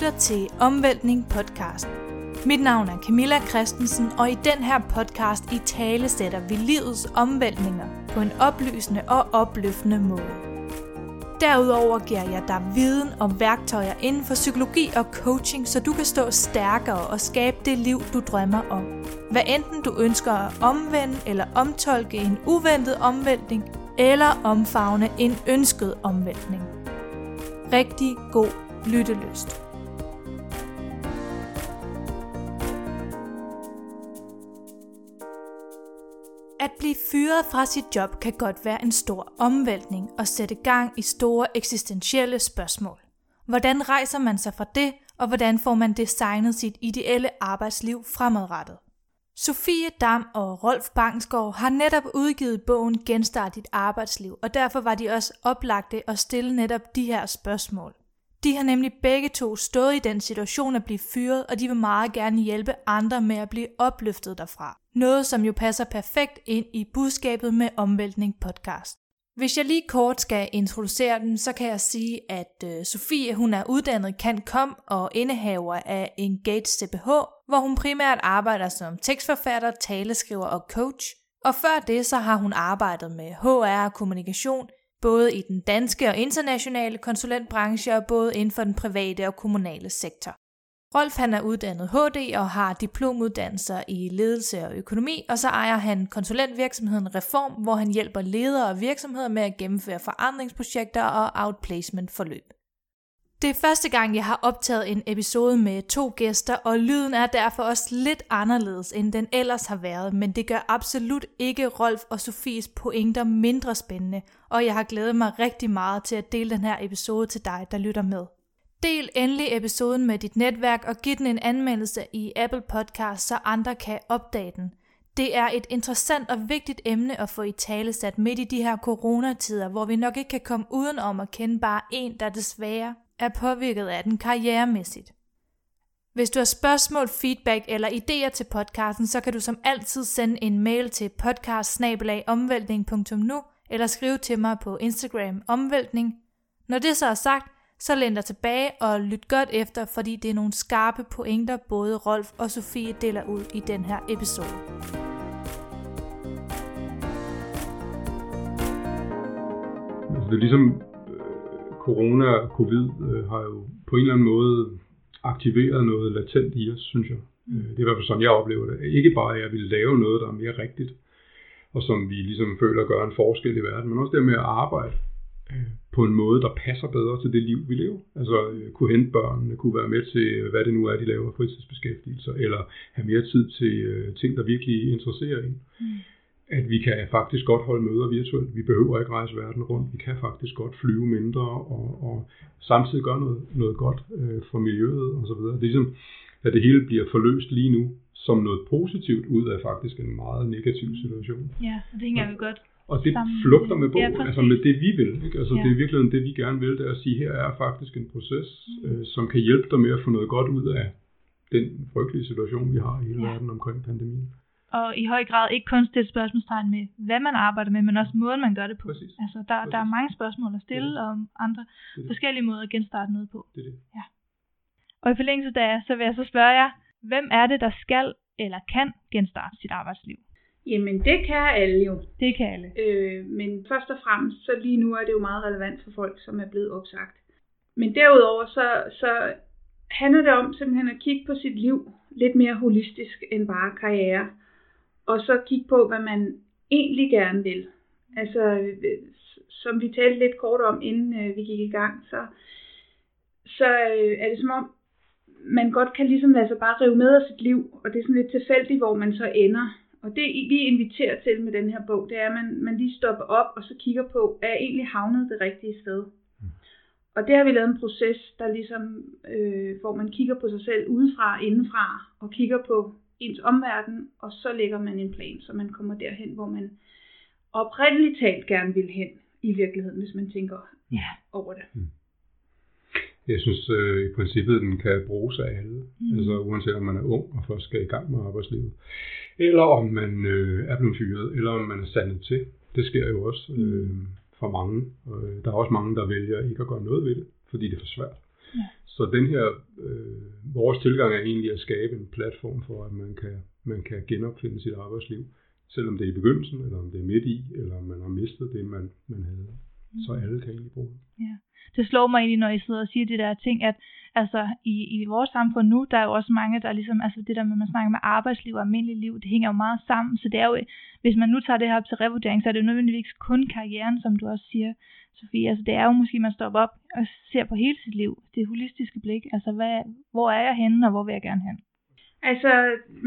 lytter til Omvæltning podcast. Mit navn er Camilla Christensen, og i den her podcast i tale sætter vi livets omvæltninger på en oplysende og opløftende måde. Derudover giver jeg dig viden og værktøjer inden for psykologi og coaching, så du kan stå stærkere og skabe det liv, du drømmer om. Hvad enten du ønsker at omvende eller omtolke en uventet omvæltning, eller omfavne en ønsket omvæltning. Rigtig god lyttelyst. Fyret fra sit job kan godt være en stor omvæltning og sætte gang i store eksistentielle spørgsmål. Hvordan rejser man sig fra det, og hvordan får man designet sit ideelle arbejdsliv fremadrettet? Sofie Dam og Rolf Bangsgaard har netop udgivet bogen Genstart dit arbejdsliv, og derfor var de også oplagte at stille netop de her spørgsmål. De har nemlig begge to stået i den situation at blive fyret, og de vil meget gerne hjælpe andre med at blive opløftet derfra. Noget, som jo passer perfekt ind i budskabet med Omvæltning podcast. Hvis jeg lige kort skal introducere dem, så kan jeg sige, at øh, Sofie hun er uddannet kan kom og indehaver af Engage CPH, hvor hun primært arbejder som tekstforfatter, taleskriver og coach. Og før det så har hun arbejdet med HR og kommunikation, både i den danske og internationale konsulentbranche og både inden for den private og kommunale sektor. Rolf han er uddannet HD og har diplomuddannelser i ledelse og økonomi, og så ejer han konsulentvirksomheden Reform, hvor han hjælper ledere og virksomheder med at gennemføre forandringsprojekter og outplacement forløb. Det er første gang, jeg har optaget en episode med to gæster, og lyden er derfor også lidt anderledes, end den ellers har været, men det gør absolut ikke Rolf og Sofies pointer mindre spændende, og jeg har glædet mig rigtig meget til at dele den her episode til dig, der lytter med. Del endelig episoden med dit netværk og giv den en anmeldelse i Apple Podcast, så andre kan opdage den. Det er et interessant og vigtigt emne at få i tale sat midt i de her coronatider, hvor vi nok ikke kan komme udenom at kende bare en, der desværre er påvirket af den karrieremæssigt. Hvis du har spørgsmål, feedback eller idéer til podcasten, så kan du som altid sende en mail til podcast eller skrive til mig på Instagram omvæltning. Når det så er sagt, så læn dig tilbage og lyt godt efter, fordi det er nogle skarpe pointer, både Rolf og Sofie deler ud i den her episode. Altså, det er ligesom corona og covid øh, har jo på en eller anden måde aktiveret noget latent i os, synes jeg. Øh, det er i hvert fald sådan, jeg oplever det. Ikke bare, at jeg vil lave noget, der er mere rigtigt, og som vi ligesom føler gør en forskel i verden, men også det med at arbejde på en måde, der passer bedre til det liv, vi lever. Altså øh, kunne hente børnene, kunne være med til, øh, hvad det nu er, de laver fritidsbeskæftigelser, eller have mere tid til øh, ting, der virkelig interesserer en. Mm. At vi kan faktisk godt holde møder virtuelt. Vi behøver ikke rejse verden rundt. Vi kan faktisk godt flyve mindre og, og samtidig gøre noget, noget godt øh, for miljøet osv. Det er ligesom, at det hele bliver forløst lige nu som noget positivt ud af faktisk en meget negativ situation. Ja, det hænger jo godt og det flugter med bogen, ja, altså med det vi vil. Ikke? Altså ja. det er virkelig det vi gerne vil, det er at sige, her er faktisk en proces, mm. øh, som kan hjælpe dig med at få noget godt ud af den frygtelige situation, vi har i hele ja. verden omkring pandemien. Og i høj grad ikke kun stille spørgsmålstegn med, hvad man arbejder med, men også måden, man gør det på. Præcis. Altså, der, Præcis. der er mange spørgsmål at stille om andre det det. forskellige måder at genstarte noget på. Det er det. Ja. Og i forlængelse af så vil jeg så spørge jer, hvem er det, der skal eller kan genstarte sit arbejdsliv? Jamen, det kan alle jo. Det kan alle. Øh, men først og fremmest, så lige nu er det jo meget relevant for folk, som er blevet opsagt. Men derudover, så, så handler det om simpelthen at kigge på sit liv lidt mere holistisk end bare karriere. Og så kigge på, hvad man egentlig gerne vil. Altså, som vi talte lidt kort om, inden øh, vi gik i gang, så, så øh, er det som om, man godt kan ligesom lade sig bare rive med af sit liv, og det er sådan lidt tilfældigt, hvor man så ender. Og det vi inviterer til med den her bog, det er, at man, man lige stopper op og så kigger på, er jeg egentlig havnet det rigtige sted? Mm. Og det har vi lavet en proces, der ligesom, øh, hvor man kigger på sig selv udefra, indenfra, og kigger på ens omverden, og så lægger man en plan, så man kommer derhen, hvor man oprindeligt talt gerne vil hen i virkeligheden, hvis man tænker ja. over det. Mm. Jeg synes øh, i princippet, den kan bruges af alle. Mm. Altså uanset om man er ung og først skal i gang med arbejdslivet. Eller om man øh, er blevet fyret, eller om man er sandet til. Det sker jo også mm. øh, for mange. Og, øh, der er også mange, der vælger ikke at gøre noget ved det, fordi det er for svært. Ja. Så den her, øh, vores tilgang er egentlig at skabe en platform for, at man kan, man kan genopfinde sit arbejdsliv, selvom det er i begyndelsen, eller om det er midt i, eller om man har mistet det, man, man havde. Så alle kan egentlig bruge det. Ja. Det slår mig egentlig, når I sidder og siger de der ting, at altså, i, i vores samfund nu, der er jo også mange, der ligesom, altså det der med, at man snakker med arbejdsliv og almindelig liv, det hænger jo meget sammen. Så det er jo, hvis man nu tager det her op til revurdering, så er det jo nødvendigvis kun karrieren, som du også siger, Sofie. Altså det er jo måske, man stopper op og ser på hele sit liv. Det holistiske blik. Altså hvad, hvor er jeg henne, og hvor vil jeg gerne hen? Altså,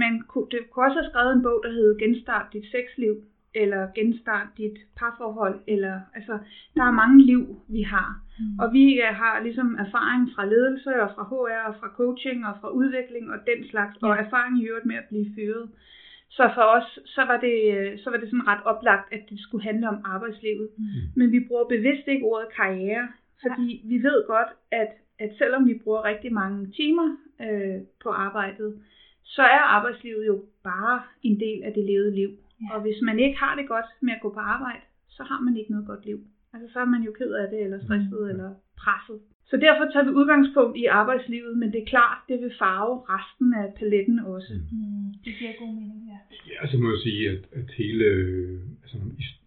man kunne, det kunne også have skrevet en bog, der hed Genstart dit sexliv, eller Genstart dit parforhold, eller altså, der er mange liv, vi har. Mm. Og vi øh, har ligesom erfaring fra ledelse, og fra HR, og fra coaching, og fra udvikling, og den slags, ja. og erfaring i øvrigt med at blive fyret. Så for os, så var, det, øh, så var det sådan ret oplagt, at det skulle handle om arbejdslivet. Mm. Men vi bruger bevidst ikke ordet karriere, fordi ja. vi ved godt, at, at selvom vi bruger rigtig mange timer øh, på arbejdet, så er arbejdslivet jo bare en del af det levede liv. Ja. Og hvis man ikke har det godt med at gå på arbejde, så har man ikke noget godt liv. Altså så er man jo ked af det, eller stresset, mm. eller presset. Så derfor tager vi udgangspunkt i arbejdslivet, men det er klart, det vil farve resten af paletten også. Mm. Det giver god mening, ja. Ja, så må jeg sige, at, at hele altså,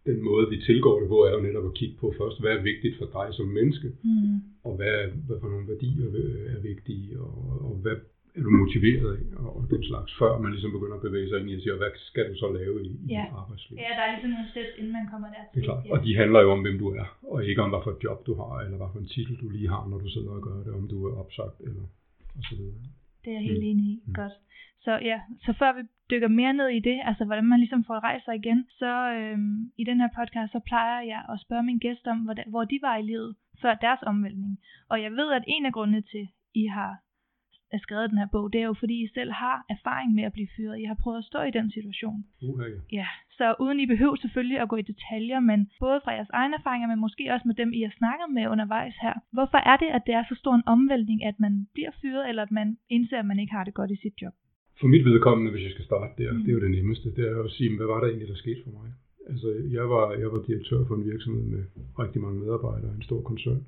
den måde, vi tilgår det på, er jo netop at kigge på først, hvad er vigtigt for dig som menneske, mm. og hvad, hvad for nogle værdier er vigtige, og, og hvad er du motiveret af, og, og den slags, før man ligesom begynder at bevæge sig ind i at sige, hvad skal du så lave i, ja. i arbejdslivet? Ja, der er ligesom nogle steps, inden man kommer dertil. Det er klart, og de handler jo om, hvem du er, og ikke om, hvad for et job du har, eller hvad for en titel du lige har, når du sidder og gør det, om du er opsagt, eller og så videre. Det er jeg helt mm. enig i. Mm. Godt. Så ja, så før vi dykker mere ned i det, altså hvordan man ligesom får rejst sig igen, så øhm, i den her podcast, så plejer jeg at spørge min gæst om, hvor, hvor de var i livet før deres omvæltning. Og jeg ved, at en af grundene til, I har er skrevet den her bog, det er jo fordi, I selv har erfaring med at blive fyret. I har prøvet at stå i den situation. Uh, ja. ja. Så uden I behøver selvfølgelig at gå i detaljer, men både fra jeres egne erfaringer, men måske også med dem, I har snakket med undervejs her. Hvorfor er det, at det er så stor en omvæltning, at man bliver fyret, eller at man indser, at man ikke har det godt i sit job? For mit vedkommende, hvis jeg skal starte der, mm. det er jo det nemmeste, det er jo at sige, hvad var der egentlig, der skete for mig? Altså, jeg var, jeg var direktør for en virksomhed med rigtig mange medarbejdere, en stor koncern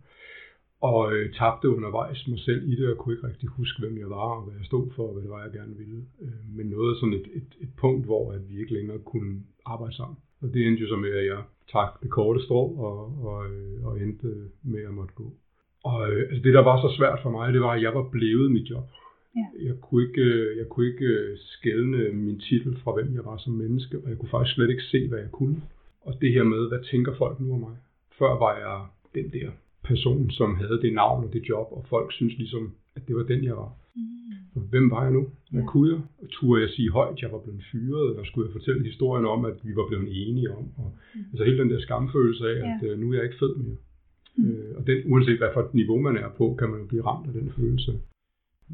og øh, tabte undervejs mig selv i det, og kunne ikke rigtig huske, hvem jeg var, og hvad jeg stod for, og hvad det var, jeg gerne ville. Øh, men noget sådan et, et, et punkt, hvor at vi ikke længere kunne arbejde sammen. Og det endte jo så med, at jeg trak det korte strå, og, og, øh, og endte med at måtte gå. Og øh, altså det, der var så svært for mig, det var, at jeg var blevet mit job. Ja. Jeg kunne ikke, øh, jeg kunne ikke øh, skælne min titel fra, hvem jeg var som menneske, og jeg kunne faktisk slet ikke se, hvad jeg kunne. Og det her med, hvad tænker folk nu om mig? Før var jeg den der person, som havde det navn og det job, og folk synes ligesom, at det var den, jeg var. Mm. hvem var jeg nu? Hvad ja. kunne jeg? Turde jeg sige højt, at jeg var blevet fyret, eller skulle jeg fortælle historien om, at vi var blevet enige om? Og, mm. Altså hele den der skamfølelse af, at uh, nu er jeg ikke fed mere. Mm. Uh, og den, uanset hvad for et niveau man er på, kan man jo blive ramt af den følelse.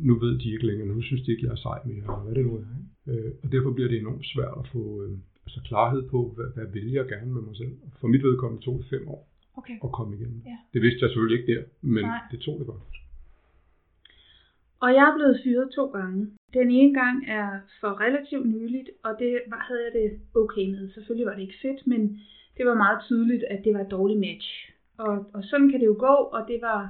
Nu ved de ikke længere, nu synes de ikke, jeg er sej mere, eller hvad det nu er. Uh, og derfor bliver det enormt svært at få uh, altså klarhed på, hvad, hvad vil jeg gerne med mig selv. For mit vedkommende tog det fem år okay. at komme igennem. Ja. Det vidste jeg selvfølgelig ikke der, men Nej. det tog det godt. Og jeg er blevet fyret to gange. Den ene gang er for relativt nyligt, og det var, havde jeg det okay med. Selvfølgelig var det ikke fedt, men det var meget tydeligt, at det var et dårligt match. Og, og sådan kan det jo gå, og det var,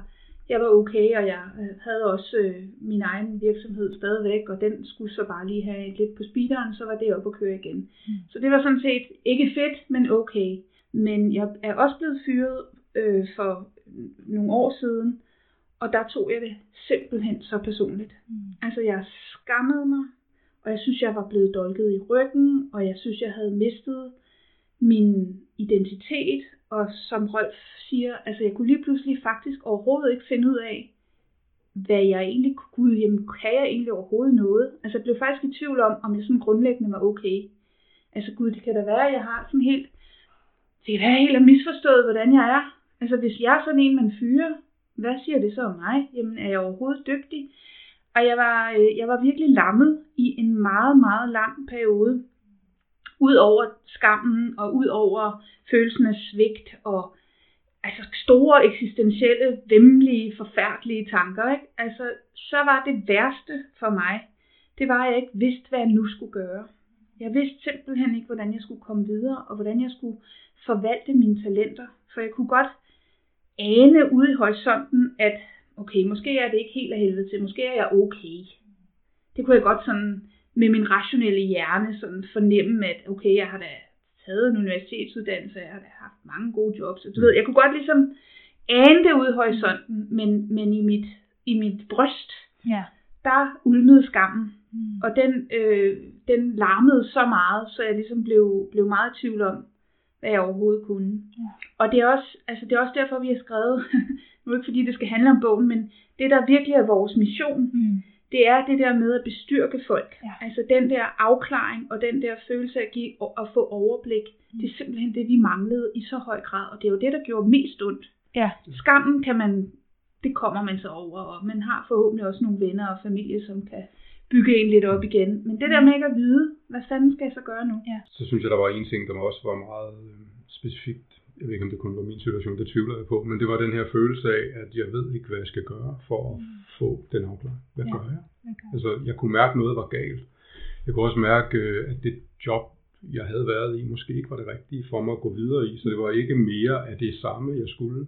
jeg var okay, og jeg øh, havde også øh, min egen virksomhed stadigvæk, og den skulle så bare lige have lidt på speederen, så var det op at køre igen. Mm. Så det var sådan set ikke fedt, men okay. Men jeg er også blevet fyret øh, for nogle år siden, og der tog jeg det simpelthen så personligt. Mm. Altså jeg skammede mig, og jeg synes, jeg var blevet dolket i ryggen, og jeg synes, jeg havde mistet min identitet, og som Rolf siger, altså jeg kunne lige pludselig faktisk overhovedet ikke finde ud af, hvad jeg egentlig kunne, jamen kan jeg egentlig overhovedet noget? Altså jeg blev faktisk i tvivl om, om jeg sådan grundlæggende var okay. Altså gud, det kan da være, at jeg har sådan helt det kan være helt misforstået, hvordan jeg er. Altså hvis jeg er sådan en, man fyrer, hvad siger det så om mig? Jamen er jeg overhovedet dygtig? Og jeg var, øh, jeg var virkelig lammet i en meget, meget lang periode. Udover skammen og ud over følelsen af svigt og altså store eksistentielle, vemmelige, forfærdelige tanker. Ikke? Altså, så var det værste for mig, det var, at jeg ikke vidste, hvad jeg nu skulle gøre. Jeg vidste simpelthen ikke, hvordan jeg skulle komme videre, og hvordan jeg skulle forvalte mine talenter. For jeg kunne godt ane ude i horisonten, at okay, måske er det ikke helt af helvede til, måske er jeg okay. Det kunne jeg godt sådan med min rationelle hjerne sådan fornemme, at okay, jeg har da taget en universitetsuddannelse, jeg har da haft mange gode jobs. Du ved, jeg kunne godt ligesom ane det ude i horisonten, men, men i, mit, i mit bryst, Ja. der ulmede skammen. Mm. Og den, øh, den larmede så meget, så jeg ligesom blev, blev meget i tvivl om, hvad jeg overhovedet kunne. Ja. Og det er, også, altså det er også derfor, vi har skrevet, nu er ikke fordi, det skal handle om bogen, men det, der virkelig er vores mission, Mm. det er det der med at bestyrke folk. Ja. Altså den der afklaring og den der følelse af at, give, at få overblik, Mm. det er simpelthen det, vi manglede i så høj grad. Og det er jo det, der gjorde mest ondt. Ja. Skammen kan man, det kommer man så over, og man har forhåbentlig også nogle venner og familie, som kan bygge en lidt op igen. Men det der med ikke at vide, hvad fanden skal jeg så gøre nu? Ja. Så synes jeg, der var en ting, der også var meget øh, specifikt. Jeg ved ikke, om det kun var min situation, det tvivler jeg på, men det var den her følelse af, at jeg ved ikke, hvad jeg skal gøre for at få den afklaring. Hvad Ja. gør jeg? Okay. Altså, jeg kunne mærke, at noget var galt. Jeg kunne også mærke, øh, at det job, jeg havde været i, måske ikke var det rigtige for mig at gå videre i. Så det var ikke mere af det samme, jeg skulle.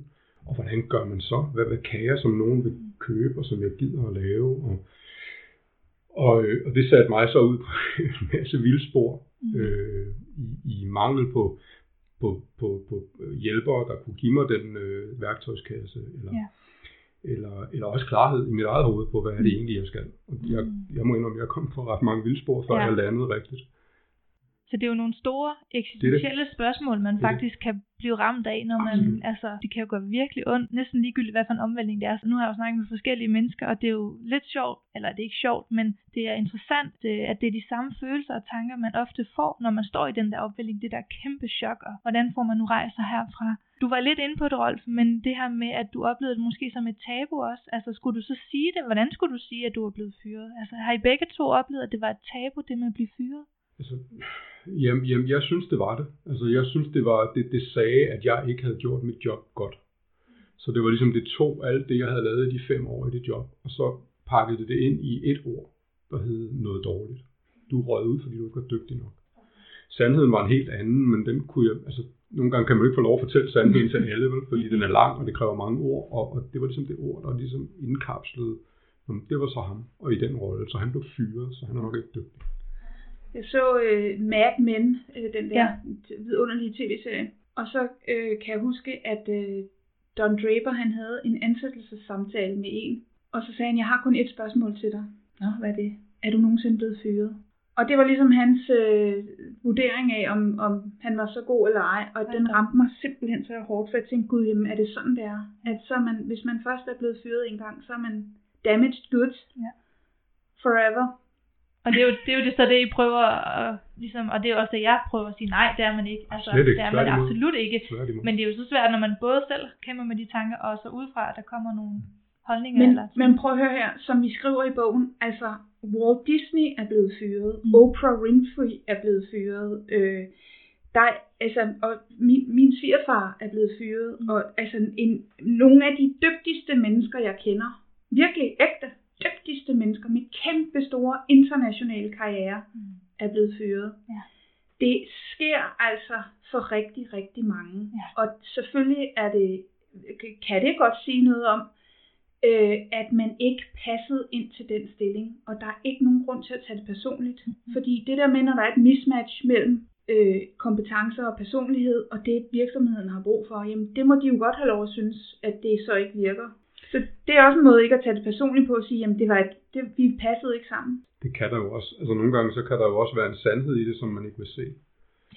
Og hvordan gør man så? Hvad, hvad kan jeg, som nogen vil købe, og som jeg gider at lave? Og, og, øh, og det satte mig så ud på en masse vildspor øh, i, i mangel på, på, på, på hjælpere, der kunne give mig den øh, værktøjskasse, eller, Ja. eller, eller også klarhed i mit eget hoved på, hvad er det egentlig, jeg skal. Og jeg, jeg må indrømme, at jeg kom på ret mange vildspor, før Ja. jeg landede rigtigt. Så det er jo nogle store eksistentielle spørgsmål, man Det er det. faktisk kan blive ramt af, når man, Absolut. altså, det kan jo gå virkelig ondt, næsten ligegyldigt, hvad for en omvæltning det er. Så nu har jeg jo snakket med forskellige mennesker, og det er jo lidt sjovt, eller det er ikke sjovt, men det er interessant, øh, at det er de samme følelser og tanker, man ofte får, når man står i den der opvæltning, det der kæmpe chok, og hvordan får man nu rejst sig herfra. Du var lidt inde på det, Rolf, men det her med, at du oplevede det måske som et tabu også, altså skulle du så sige det? Hvordan skulle du sige, at du var blevet fyret? Altså har I begge to oplevet, at det var et tabu, det med at blive fyret? Altså, jamen, jamen, jeg synes, det var det. Altså, jeg synes, det var, det, det sagde, at jeg ikke havde gjort mit job godt. Så det var ligesom, det tog alt det, jeg havde lavet i de fem år i det job, og så pakkede det det ind i et ord, der hed noget dårligt. Du røg ud, fordi du ikke var dygtig nok. Sandheden var en helt anden, men den kunne jeg, altså, nogle gange kan man ikke få lov at fortælle sandheden til alle, vel, fordi den er lang, og det kræver mange ord, og, og det var ligesom det ord, der ligesom indkapslede, Jamen, det var så ham, og i den rolle, så han blev fyret, så han er nok ikke dygtig. Jeg så øh, Mad Men, øh, den der Ja. ja. vidunderlige tv-serie. Og så øh, kan jeg huske, at øh, Don Draper han havde en ansættelsessamtale med en. Og så sagde han, jeg har kun et spørgsmål til dig. Nå, hvad er det? Er du nogensinde blevet fyret? Og det var ligesom hans øh, vurdering af, om, om han var så god eller ej. Og den ramte mig simpelthen så hårdt, for jeg tænkte, gud, jamen, er det sådan, det er? At så man, hvis man først er blevet fyret en gang, så er man damaged goods Ja. forever. Og det er jo det, er jo det så det, I prøver at, ligesom, og det er også det, jeg prøver at sige, nej, det er man ikke. Altså, Slet ikke, det er man tværtimod. absolut ikke. Tværtimod. Men det er jo så svært, når man både selv kæmper med de tanker, og så udefra, at der kommer nogle holdninger. Men, eller men prøv at høre her, som vi skriver i bogen, altså Walt Disney er blevet fyret, Mm. Oprah Winfrey er blevet fyret, øh, der er, altså, og min, min svigerfar er blevet fyret, mm. og altså en, nogle af de dygtigste mennesker, jeg kender, virkelig ægte, dygtigste mennesker med kæmpe store internationale karriere, Mm. er blevet fyret. Ja. Det sker altså for rigtig, rigtig mange. Ja. Og selvfølgelig er det, kan det godt sige noget om, øh, at man ikke passede ind til den stilling. Og der er ikke nogen grund til at tage det personligt. Mhm. Fordi det der med, når der er et mismatch mellem øh, kompetencer og personlighed, og det virksomheden har brug for, jamen det må de jo godt have lov at synes, at det så ikke virker. Så det er også en måde ikke at tage det personligt på at sige, jamen det var et, det, vi passede ikke sammen. Det kan der jo også. Altså nogle gange, så kan der jo også være en sandhed i det, som man ikke vil se.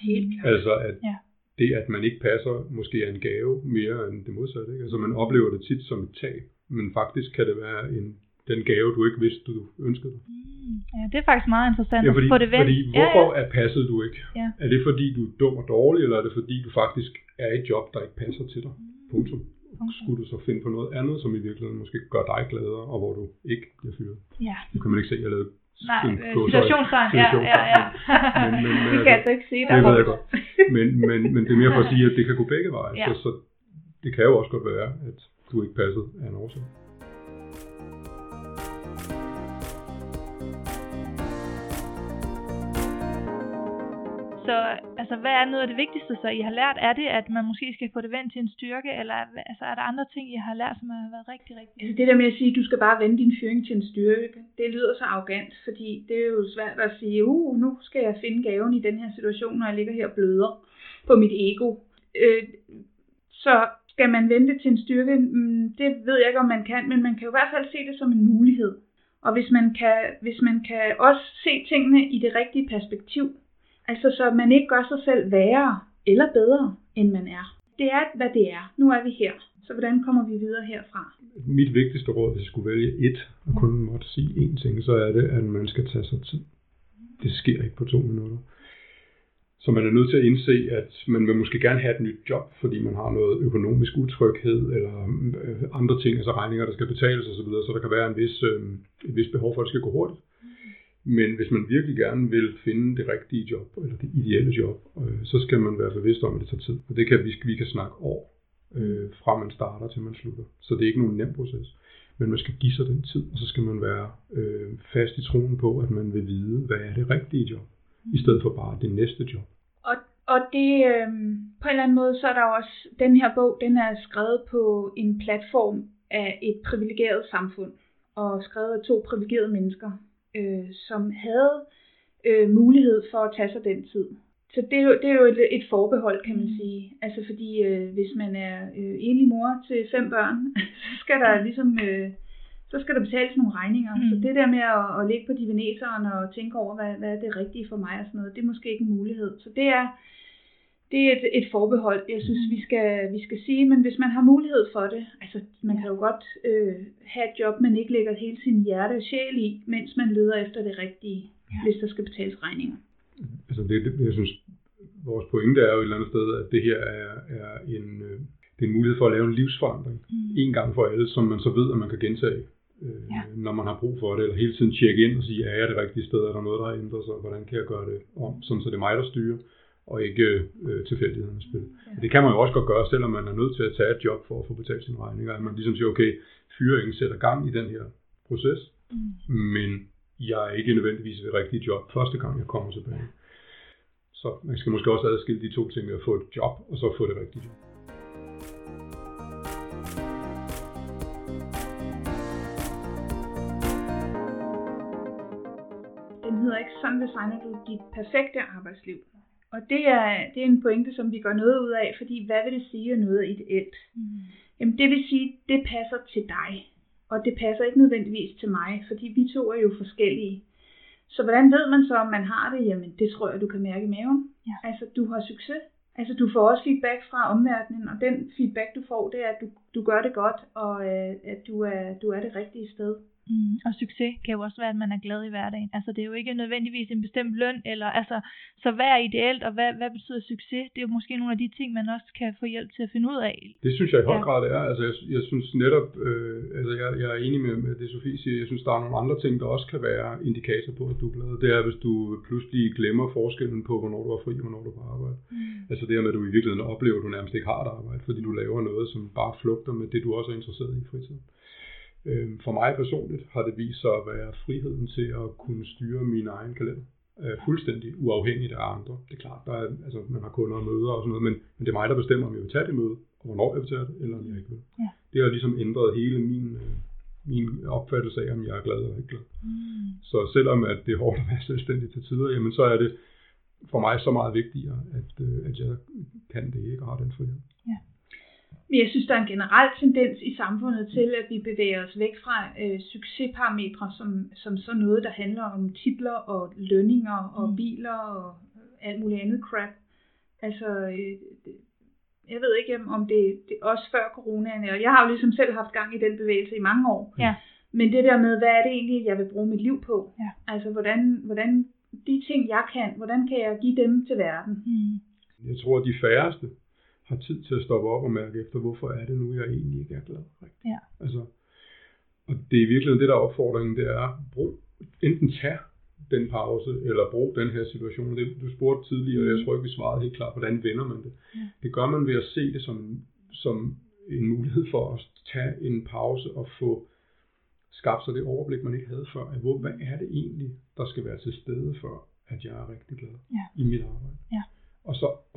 Helt klart. Altså at Ja. det, at man ikke passer, måske er en gave mere end det modsatte. Ikke? Altså man oplever det tit som et tab, men faktisk kan det være en, den gave, du ikke vidste, du ønskede. Mm, ja, det er faktisk meget interessant Ja, fordi, at få det vendt. fordi ja, hvorfor ja. er passet du ikke? Ja. Er det fordi, du er dum og dårlig, eller er det fordi, du faktisk er i et job, der ikke passer til dig? Punktum. Punktum. Skulle du så finde på noget andet, som i virkeligheden måske gør dig gladere, og hvor du ikke bliver fyret? ja. Nu kan man ikke se, at jeg lavede Nej, øh, situationstegn. Ja, ja, ja. Men, men, men, Vi kan altså ikke se det ved jeg godt. Men, men, men det er mere for at sige, at det kan gå begge veje. Ja. Så, så det kan jo også godt være, at du ikke passede af en årsag. Så altså, hvad er noget af det vigtigste, så I har lært? Er det, at man måske skal få det vendt til en styrke, eller altså, er der andre ting, I har lært, som har været rigtig, rigtig Altså det der med at sige, at du skal bare vende din fyring til en styrke, det lyder så arrogant, fordi det er jo svært at sige, uh, nu skal jeg finde gaven i den her situation, når jeg ligger her og bløder på mit ego. Øh, så skal man vente til en styrke? Mm, det ved jeg ikke, om man kan, men man kan jo i hvert fald se det som en mulighed. Og hvis man kan, hvis man kan også se tingene i det rigtige perspektiv, altså så man ikke gør sig selv værre eller bedre, end man er. Det er, hvad det er. Nu er vi her. Så hvordan kommer vi videre herfra? Mit vigtigste råd, hvis jeg skulle vælge et, og kun måtte sige én ting, så er det, at man skal tage sig tid. Det sker ikke på to minutter. Så man er nødt til at indse, at man vil måske gerne have et nyt job, fordi man har noget økonomisk utryghed, eller øh, andre ting, altså regninger, der skal betales osv., så, videre, så der kan være en vis, øh, et vis behov for, at det skal gå hurtigt. Men hvis man virkelig gerne vil finde det rigtige job, eller det ideelle job, øh, så skal man være bevidst om, at det tager tid. Og det kan vi, vi kan snakke år, øh, fra man starter til man slutter. Så det er ikke nogen nem proces. Men man skal give sig den tid, og så skal man være øh, fast i troen på, at man vil vide, hvad er det rigtige job, i stedet for bare det næste job. Og, og det, øh, på en eller anden måde, så er der også, den her bog, den er skrevet på en platform af et privilegeret samfund, og skrevet af to privilegerede mennesker, øh, som havde øh, mulighed for at tage sig den tid. Så det er jo, det er jo et, et forbehold, kan man sige. Altså fordi øh, hvis man er øh, enlig mor til fem børn, så skal der ligesom... Øh, så skal der betales nogle regninger. Mm. Så det der med at, at ligge på divineseren og tænke over, hvad, hvad er det rigtige for mig og sådan noget, det er måske ikke en mulighed. Så det er, det er et, et forbehold, jeg synes, vi skal, vi skal sige. Men hvis man har mulighed for det, altså man kan jo godt øh, have et job, man ikke lægger hele sin hjerte og sjæl i, mens man leder efter det rigtige, ja. hvis der skal betales regninger. Altså det, det, jeg synes, vores pointe er jo et eller andet sted, at det her er, er en, øh, det er en mulighed for at lave en livsforandring. Mm. En gang for alle, som man så ved, at man kan gentage øh, ja. når man har brug for det, eller hele tiden tjekke ind og sige, er jeg det rigtige sted, er der noget, der har ændret sig, hvordan kan jeg gøre det om, sådan så det er mig, der styrer, og ikke øh, tilfældighedernes spil. Ja. Det kan man jo også godt gøre, selvom man er nødt til at tage et job for at få betalt sine regninger, at man ligesom siger, okay, fyringen sætter gang i den her proces, mm. men jeg er ikke nødvendigvis ved rigtige job første gang, jeg kommer tilbage. Så man skal måske også adskille de to ting med at få et job, og så få det rigtige job. hedder ikke, sådan designer du dit perfekte arbejdsliv. Og det er, det er en pointe, som vi gør noget ud af, fordi hvad vil det sige, at noget er ideelt? Mm. Jamen det vil sige, det passer til dig, og det passer ikke nødvendigvis til mig, fordi vi to er jo forskellige. Så hvordan ved man så, om man har det? Jamen det tror jeg, du kan mærke i maven. Ja. Altså du har succes. Altså du får også feedback fra omverdenen, og den feedback du får, det er, at du, du gør det godt, og øh, at du er, du er det rigtige sted. Mm, og succes kan jo også være, at man er glad i hverdagen. Altså det er jo ikke nødvendigvis en bestemt løn, eller altså, så hvad er ideelt, og hvad, hvad betyder succes? Det er jo måske nogle af de ting, man også kan få hjælp til at finde ud af. Det synes jeg i høj grad det er. Altså jeg, jeg synes netop, øh, altså jeg, jeg er enig med, med det Sofie siger, jeg synes der er nogle andre ting, der også kan være indikator på, at du er glad. Det er, hvis du pludselig glemmer forskellen på, hvornår du er fri og hvornår du er på arbejde. Mm. Altså det her med, at du i virkeligheden oplever, at du nærmest ikke har et arbejde, fordi du laver noget, som bare flugter med det, du også er interesseret i i fritiden. Øhm, for mig personligt har det vist sig at være friheden til at kunne styre min egen kalender. Øh, fuldstændig uafhængigt af andre. Det er klart, der er, altså, man har kunder og møder og sådan noget, men, men det er mig, der bestemmer, om jeg vil tage det møde, og hvornår jeg vil tage det, eller om jeg ikke vil. Ja. Det har ligesom ændret hele min, øh, min opfattelse af, om jeg er glad eller ikke glad. Mm. Så selvom at det er hårdt at være selvstændig til tider, jamen så er det for mig så meget vigtigere, at, øh, at jeg kan det ikke og har den frihed. Ja. Men jeg synes, der er en generel tendens i samfundet til, at vi bevæger os væk fra øh, succesparametre, som, som så noget, der handler om titler og lønninger og mm. biler og alt muligt andet crap. Altså, øh, jeg ved ikke, om det, det er også før coronaen, og jeg har jo ligesom selv haft gang i den bevægelse i mange år. Ja. Men det der med, hvad er det egentlig, jeg vil bruge mit liv på? Ja. Altså, hvordan, hvordan de ting, jeg kan, hvordan kan jeg give dem til verden? Mm. Jeg tror, at de færreste har tid til at stoppe op og mærke efter, hvorfor er det nu, jeg egentlig ikke er glad. Rigtigt. Ja. Altså, og det er virkelig det, der er opfordringen, det er, brug, enten tag den pause, eller brug den her situation. Det, du spurgte tidligere, og jeg tror ikke, vi svarede helt klart, hvordan vender man det. Ja. Det gør man ved at se det som, som en mulighed for at tage en pause og få skabt sig det overblik, man ikke havde før. Hvor, hvad er det egentlig, der skal være til stede for, at jeg er rigtig glad ja. i mit arbejde? Ja.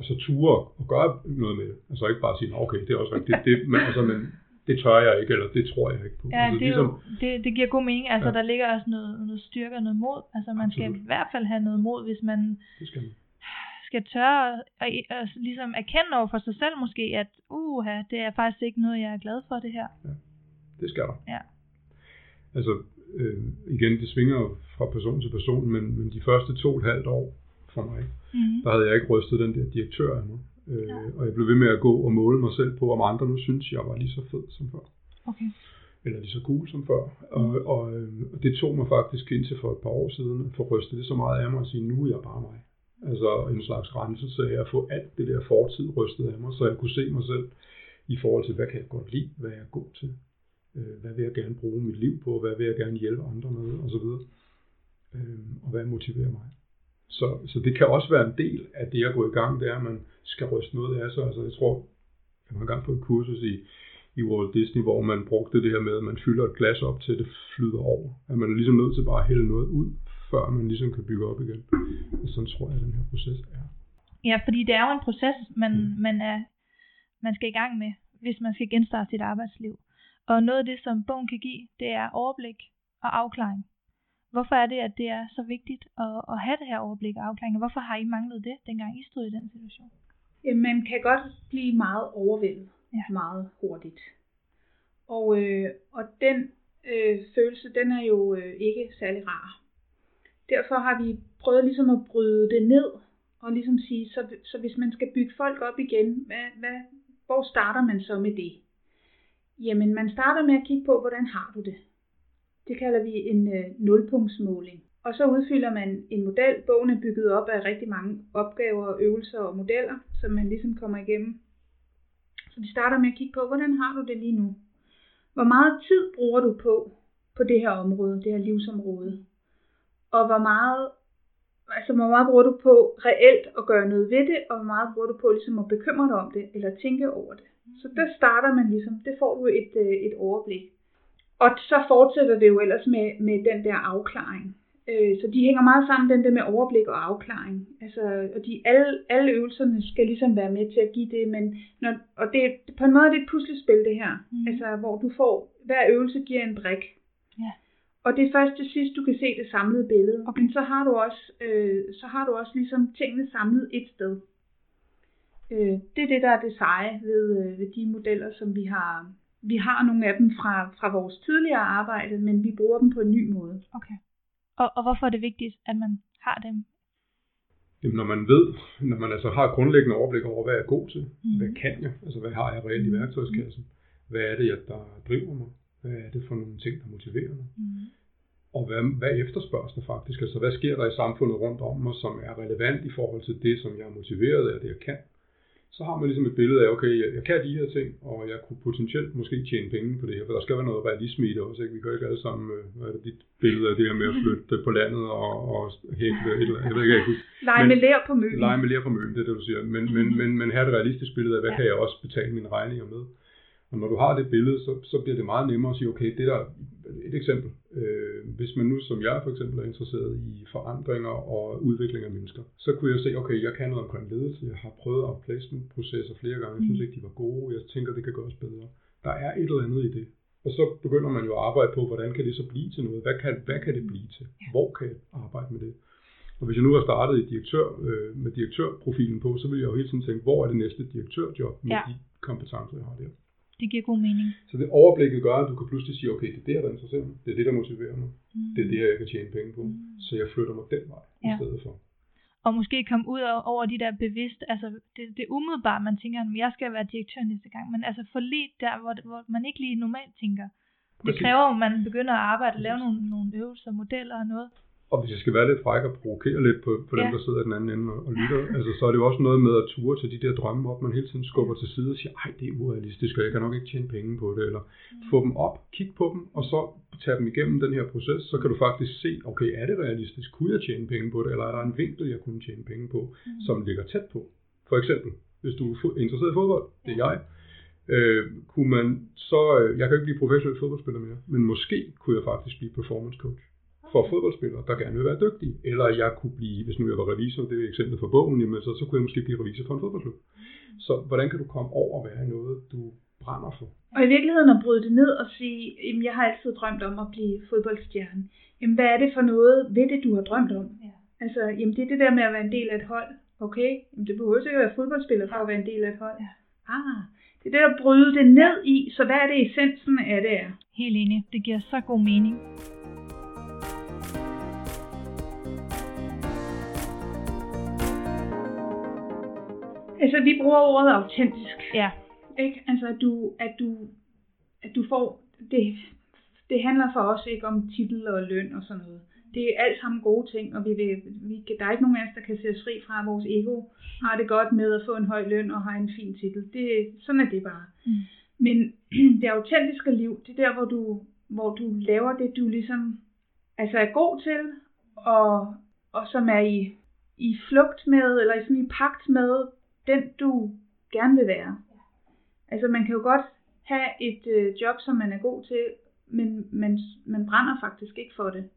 Og så ture og gøre noget med det. Altså ikke bare sige, okay, det er også rigtigt, det, men, altså, men det tør jeg ikke, eller det tror jeg ikke på. Ja, altså, det, er jo, det, det giver god mening. Altså, ja. der ligger også noget, noget styrke og noget mod. Altså, man Absolut. skal i hvert fald have noget mod, hvis man, det skal, man. skal tørre og, og, og ligesom erkende over for sig selv måske, at uha, det er faktisk ikke noget, jeg er glad for det her. Ja, det skal der. Ja. Altså, øh, igen, det svinger fra person til person, men, men de første to og et halvt år for mig, mm. der havde jeg ikke rystet den der direktør af mig. Øh, ja. Og jeg blev ved med at gå og måle mig selv på, om andre nu synes, jeg var lige så fed som før. Okay. Eller lige så cool som før. Og, og, øh, og det tog mig faktisk indtil for et par år siden at få rystet det så meget af mig og sige, nu er jeg bare mig. Altså en slags renselse af at få alt det der fortid rystet af mig, så jeg kunne se mig selv i forhold til, hvad kan jeg godt lide, hvad er jeg god til, øh, hvad vil jeg gerne bruge mit liv på, hvad vil jeg gerne hjælpe andre med, osv. Øh, og hvad motiverer mig. Så, så det kan også være en del af det at gå i gang, det er, at man skal ryste noget af sig. Altså jeg tror, jeg har engang på et kursus i, i Walt Disney, hvor man brugte det her med, at man fylder et glas op til det flyder over. At man er ligesom nødt til bare at hælde noget ud, før man ligesom kan bygge op igen. Og sådan tror jeg, at den her proces er. Ja, fordi det er jo en proces, man, mm. man, er, man skal i gang med, hvis man skal genstarte sit arbejdsliv. Og noget af det, som bogen kan give, det er overblik og afklaring. Hvorfor er det, at det er så vigtigt at, at have det her overblik og afklaring? Hvorfor har I manglet det, dengang I stod i den situation? Man kan godt blive meget overvældet ja. meget hurtigt. Og, øh, og den øh, følelse, den er jo øh, ikke særlig rar. Derfor har vi prøvet ligesom at bryde det ned, og ligesom sige, så, så hvis man skal bygge folk op igen, hvad, hvad, hvor starter man så med det? Jamen, man starter med at kigge på, hvordan har du det? Det kalder vi en øh, nulpunktsmåling. Og så udfylder man en model. Bogen er bygget op af rigtig mange opgaver, øvelser og modeller, som man ligesom kommer igennem. Så vi starter med at kigge på, hvordan har du det lige nu? Hvor meget tid bruger du på, på det her område, det her livsområde? Og hvor meget, altså hvor meget bruger du på reelt at gøre noget ved det, og hvor meget bruger du på ligesom at bekymre dig om det, eller tænke over det? Så der starter man ligesom, det får du et, øh, et overblik. Og så fortsætter det jo ellers med, med den der afklaring. Øh, så de hænger meget sammen, den der med overblik og afklaring. Altså, og de, alle, alle øvelserne skal ligesom være med til at give det, men når, og det, på en måde det er et puslespil det her, mm. altså hvor du får, hver øvelse giver en brik. Ja. Og det er først til sidst, du kan se det samlede billede. Okay. Men så har du også, øh, så har du også ligesom tingene samlet et sted. Øh, det er det, der er det seje ved, øh, ved de modeller, som vi har, vi har nogle af dem fra, fra vores tidligere arbejde, men vi bruger dem på en ny måde. Okay. Og, og hvorfor er det vigtigt, at man har dem? Jamen, når man ved, når man altså har grundlæggende overblik over, hvad jeg er god til, mm. hvad kan jeg, altså hvad har jeg reelt i værktøjskassen, mm. hvad er det, der driver mig, hvad er det for nogle ting, der motiverer mig, mm. og hvad, hvad efterspørges der faktisk, altså hvad sker der i samfundet rundt om mig, som er relevant i forhold til det, som jeg er motiveret af, det jeg kan så har man ligesom et billede af, okay, jeg, jeg kan de her ting, og jeg kunne potentielt måske tjene penge på det her, for der skal være noget realisme i det også, ikke? Vi kan ikke alle sammen, øh, hvad er det, dit billede af det her med at flytte på landet og, og hækle et eller andet, jeg ved ikke, jeg kunne, Lege med lær på møen. Lege med lær på møen, det er det, du siger. Men, men, men, men have et realistisk billede af, hvad ja. kan jeg også betale mine regninger med. Og når du har det billede, så, så bliver det meget nemmere at sige, okay, det der, et eksempel. Øh, hvis man nu, som jeg for eksempel, er interesseret i forandringer og udvikling af mennesker, så kunne jeg se, okay, jeg kan noget omkring ledelse. Jeg har prøvet outplacement-processer flere gange. Jeg synes ikke, de var gode. Jeg tænker, det kan gøres bedre. Der er et eller andet i det. Og så begynder man jo at arbejde på, hvordan kan det så blive til noget? Hvad kan, hvad kan det blive til? Hvor kan jeg arbejde med det? Og hvis jeg nu har startet i direktør, øh, med direktørprofilen på, så vil jeg jo hele tiden tænke, hvor er det næste direktørjob med ja. de kompetencer, jeg har der? Det giver god mening. Så det overblikket gør, at du kan pludselig sige, okay, det er det, der interesserer mig. Det er det, der motiverer mig. Mm. Det er det, jeg kan tjene penge på. Mm. Så jeg flytter mig den vej ja. i stedet for. Og måske komme ud over de der bevidst, altså det, det umiddelbart, man tænker, at jeg skal være direktør næste gang, men altså for lidt der, hvor, hvor man ikke lige normalt tænker. Det kræver, at man begynder at arbejde og lave nogle, nogle øvelser, modeller og noget. Og hvis jeg skal være lidt fræk og provokere lidt på, på ja. dem, der sidder i den anden ende og, og lytter, altså, så er det jo også noget med at ture til de der drømme op, man hele tiden skubber til side og siger, ej, det er urealistisk, og jeg kan nok ikke tjene penge på det, eller mm. få dem op, kig på dem, og så tage dem igennem den her proces, så kan du faktisk se, okay, er det realistisk? Kunne jeg tjene penge på det, eller er der en vinkel, jeg kunne tjene penge på, mm. som ligger tæt på? For eksempel, hvis du er interesseret i fodbold, det er jeg, øh, kunne man så, øh, jeg kan ikke blive professionel fodboldspiller mere, men måske kunne jeg faktisk blive performance coach. For fodboldspillere, der gerne vil være dygtige. Eller jeg kunne blive, hvis nu jeg var revisor, det er eksempel fra bogen, jamen, så, så kunne jeg måske blive revisor for en fodboldklub. Så hvordan kan du komme over at være noget, du brænder for? Og i virkeligheden at bryde det ned og sige, jamen jeg har altid drømt om at blive fodboldstjerne. Jamen hvad er det for noget ved det, du har drømt om? Ja. Altså, jamen det er det der med at være en del af et hold. Okay, jamen det behøver ikke at være fodboldspiller for at være en del af et hold. Ja. Ah, det er det at bryde det ned i, så hvad er det essensen af det er? Helt enig. Det giver så god mening. Altså, vi bruger ordet autentisk. Ja. Ikke? Altså, at du, at du, at du får... Det, det handler for os ikke om titel og løn og sådan noget. Det er alt sammen gode ting, og vi vil, vi, der er ikke nogen af os, der kan se os fri fra vores ego. Har det godt med at få en høj løn og har en fin titel. Det, sådan er det bare. Mm. Men det autentiske liv, det er der, hvor du, hvor du laver det, du ligesom altså er god til, og, og som er i, i flugt med, eller sådan i pagt med den, du gerne vil være. Altså man kan jo godt have et øh, job, som man er god til, men man, man brænder faktisk ikke for det.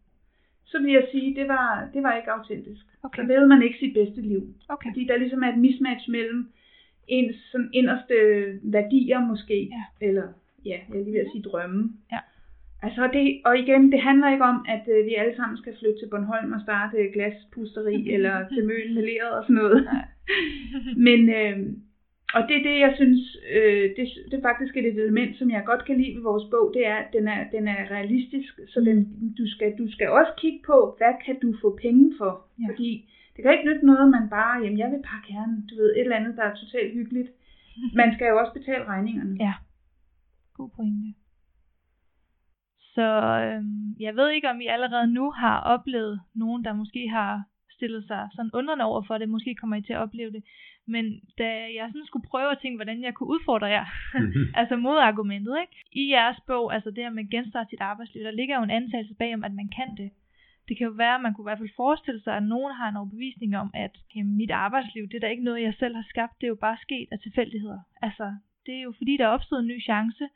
Så vil jeg sige, det var, det var ikke autentisk. Okay. Så levede man ikke sit bedste liv. Okay. Fordi der ligesom er et mismatch mellem ens sådan inderste værdier måske, ja. eller ja, jeg lige ved at sige drømme. Ja. Altså det, og igen, det handler ikke om, at øh, vi alle sammen skal flytte til Bornholm og starte glaspusteri, eller til Møn med leret og sådan noget. Men, øh, og det er det, jeg synes, øh, det, det er faktisk et element, som jeg godt kan lide ved vores bog, det er, at den er, den er realistisk, så den, du, skal, du skal også kigge på, hvad kan du få penge for? Ja. Fordi det kan ikke nytte noget, man bare, jamen jeg vil pakke herren, du ved, et eller andet, der er totalt hyggeligt. Man skal jo også betale regningerne. Ja, god pointe. Så øhm, jeg ved ikke, om I allerede nu har oplevet nogen, der måske har stillet sig sådan undrende over for det. Måske kommer I til at opleve det. Men da jeg sådan skulle prøve at tænke, hvordan jeg kunne udfordre jer, altså modargumentet, ikke? i jeres bog, altså det her med genstart sit arbejdsliv, der ligger jo en antagelse bag om, at man kan det. Det kan jo være, at man kunne i hvert fald forestille sig, at nogen har en overbevisning om, at jamen, mit arbejdsliv, det er da ikke noget, jeg selv har skabt, det er jo bare sket af tilfældigheder. Altså, det er jo fordi, der er opstået en ny chance,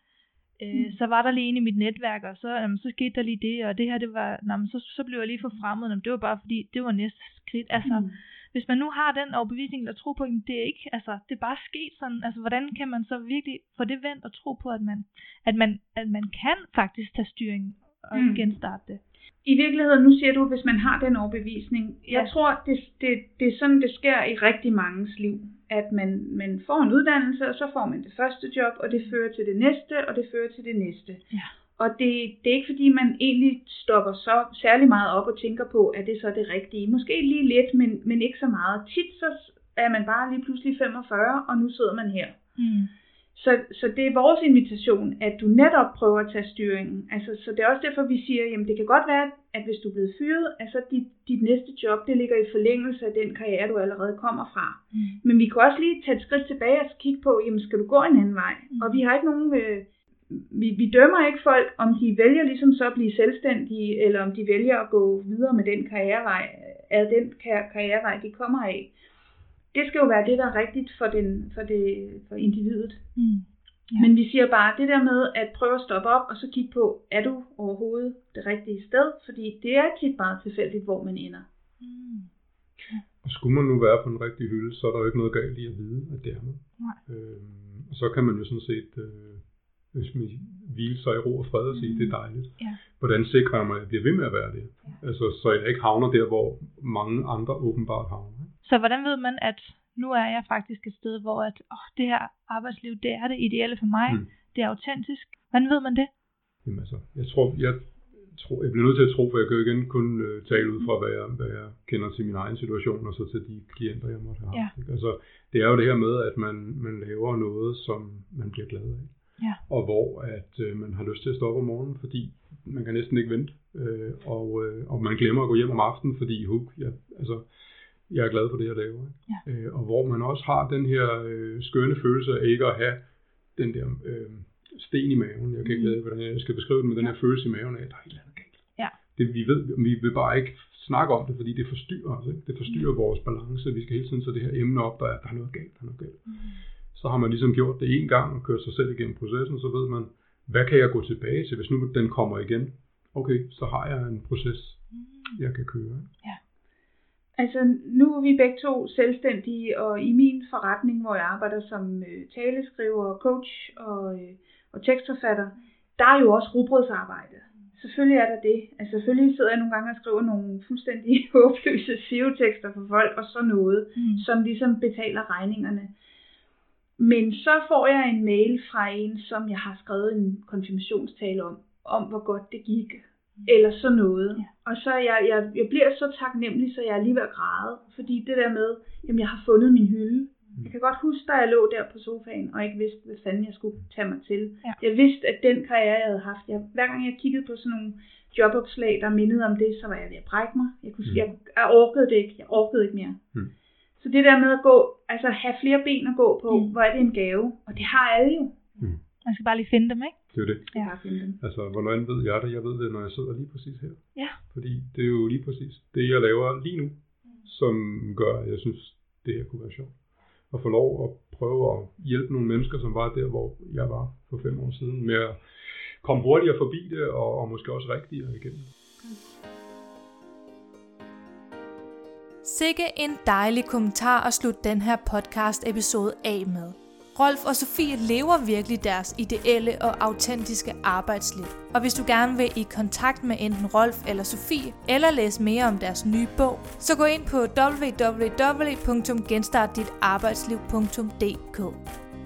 øh, mm. så var der lige en i mit netværk, og så, jamen, så skete der lige det, og det her, det var, jamen, så, så blev jeg lige for fremmed, jamen, det var bare fordi, det var næste skridt. Altså, mm hvis man nu har den overbevisning eller tro på, at det er ikke, altså det er bare sket sådan, altså hvordan kan man så virkelig få det vendt og tro på, at man, at man, at man kan faktisk tage styring og mm. genstarte det? I virkeligheden, nu siger du, hvis man har den overbevisning, ja. jeg tror, det, det, det er sådan, det sker i rigtig manges liv, at man, man får en uddannelse, og så får man det første job, og det fører til det næste, og det fører til det næste. Ja. Og det, det er ikke fordi, man egentlig stopper så særlig meget op og tænker på, at det så er det rigtige. Måske lige lidt, men, men ikke så meget. Tit så er man bare lige pludselig 45, og nu sidder man her. Mm. Så, så det er vores invitation, at du netop prøver at tage styringen. Altså, så det er også derfor, vi siger, jamen det kan godt være, at hvis du er blevet fyret, altså dit, dit næste job, det ligger i forlængelse af den karriere, du allerede kommer fra. Mm. Men vi kan også lige tage et skridt tilbage og kigge på, jamen skal du gå en anden vej? Mm. Og vi har ikke nogen... Øh, vi, vi dømmer ikke folk, om de vælger ligesom så at blive selvstændige, eller om de vælger at gå videre med den karrierevej, af den karrierevej, de kommer af. Det skal jo være det, der er rigtigt for, den, for, det, for individet. Mm. Ja. Men vi siger bare det der med at prøve at stoppe op og så kigge på, er du overhovedet det rigtige sted? Fordi det er tit meget tilfældigt, hvor man ender. Mm. Og skulle man nu være på en rigtig hylde, så er der jo ikke noget galt i at vide, at det er man. Nej. Øhm, og så kan man jo sådan set øh, hvis man hvile sig i ro og fred og sige, mm. det er dejligt. Ja. Hvordan sikrer jeg mig, at jeg bliver ved med at være det? Ja. Altså, så jeg ikke havner der, hvor mange andre åbenbart havner. Så hvordan ved man, at nu er jeg faktisk et sted, hvor at, åh, det her arbejdsliv, det er det ideelle for mig, mm. det er autentisk. Hvordan ved man det? Jamen altså, jeg tror, jeg, tror, jeg bliver nødt til at tro, for jeg kan jo igen kun uh, tale ud fra, hvad jeg, hvad jeg kender til min egen situation, og så til de klienter, jeg måtte have. Ja. Ikke? Altså, det er jo det her med, at man, man laver noget, som man bliver glad af ja. og hvor at øh, man har lyst til at stoppe om morgenen, fordi man kan næsten ikke vente, øh, og, øh, og man glemmer at gå hjem om aftenen, fordi huk, ja, altså, jeg er glad for det, jeg laver. Ja. Øh, og hvor man også har den her øh, skønne følelse af ikke at have den der øh, sten i maven. Jeg kan ikke mm. vide, hvordan jeg skal beskrive det, men den her følelse i maven af, at der er et eller andet galt. Ja. Det, vi, ved, vi vil bare ikke snakke om det, fordi det forstyrrer os. Ikke? Det forstyrrer mm. vores balance. Vi skal hele tiden så det her emne op, der er, der er noget galt, der er noget galt. Mm så har man ligesom gjort det en gang og kørt sig selv igennem processen, så ved man, hvad kan jeg gå tilbage til, hvis nu den kommer igen? Okay, så har jeg en proces jeg kan køre. Ja. Altså, nu er vi begge to selvstændige, og i min forretning, hvor jeg arbejder som øh, taleskriver, coach og, øh, og tekstforfatter, der er jo også rugbrødsarbejde. Selvfølgelig er der det. Altså selvfølgelig sidder jeg nogle gange og skriver nogle fuldstændig håbløse SEO-tekster for folk og sådan noget, Mm. som ligesom betaler regningerne. Men så får jeg en mail fra en, som jeg har skrevet en konfirmationstale om, om hvor godt det gik, eller sådan noget. Ja. Og så jeg, jeg, jeg bliver så taknemmelig, så jeg er lige ved at græde, fordi det der med, jamen jeg har fundet min hylde. Jeg kan godt huske, da jeg lå der på sofaen, og ikke vidste, hvad fanden jeg skulle tage mig til. Ja. Jeg vidste, at den karriere, jeg havde haft, jeg, hver gang jeg kiggede på sådan nogle jobopslag, der mindede om det, så var jeg ved at brække mig. Jeg, kunne, Mm. jeg, jeg orkede det ikke. Jeg orkede ikke mere. Mm. Så det der med at gå, altså have flere ben at gå på, Mm. mm. hvor er det en gave. Og det har alle jo. Man skal bare lige finde dem, ikke? Det er jo det. Dem. Altså, hvordan ved jeg det? Jeg ved det, når jeg sidder lige præcis her. Ja. Fordi det er jo lige præcis det, jeg laver lige nu, som gør, at jeg synes, det her kunne være sjovt. At få lov at prøve at hjælpe nogle mennesker, som var der, hvor jeg var for fem år siden, med at komme hurtigere forbi det, og, og måske også rigtigere igennem. Sikke en dejlig kommentar at slutte den her podcast episode af med. Rolf og Sofie lever virkelig deres ideelle og autentiske arbejdsliv. Og hvis du gerne vil i kontakt med enten Rolf eller Sofie, eller læse mere om deres nye bog, så gå ind på www.genstartditarbejdsliv.dk.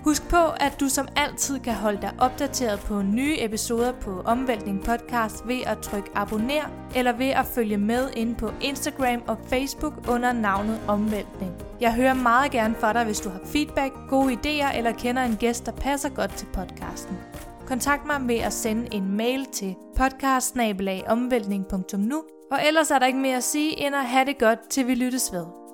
Husk på, at du som altid kan holde dig opdateret på nye episoder på Omvæltning Podcast ved at trykke abonner, eller ved at følge med ind på Instagram og Facebook under navnet Omvæltning. Jeg hører meget gerne fra dig, hvis du har feedback, gode idéer eller kender en gæst, der passer godt til podcasten. Kontakt mig ved at sende en mail til podcastsnabelagomvæltning.nu, og ellers er der ikke mere at sige end at have det godt, til vi lyttes ved.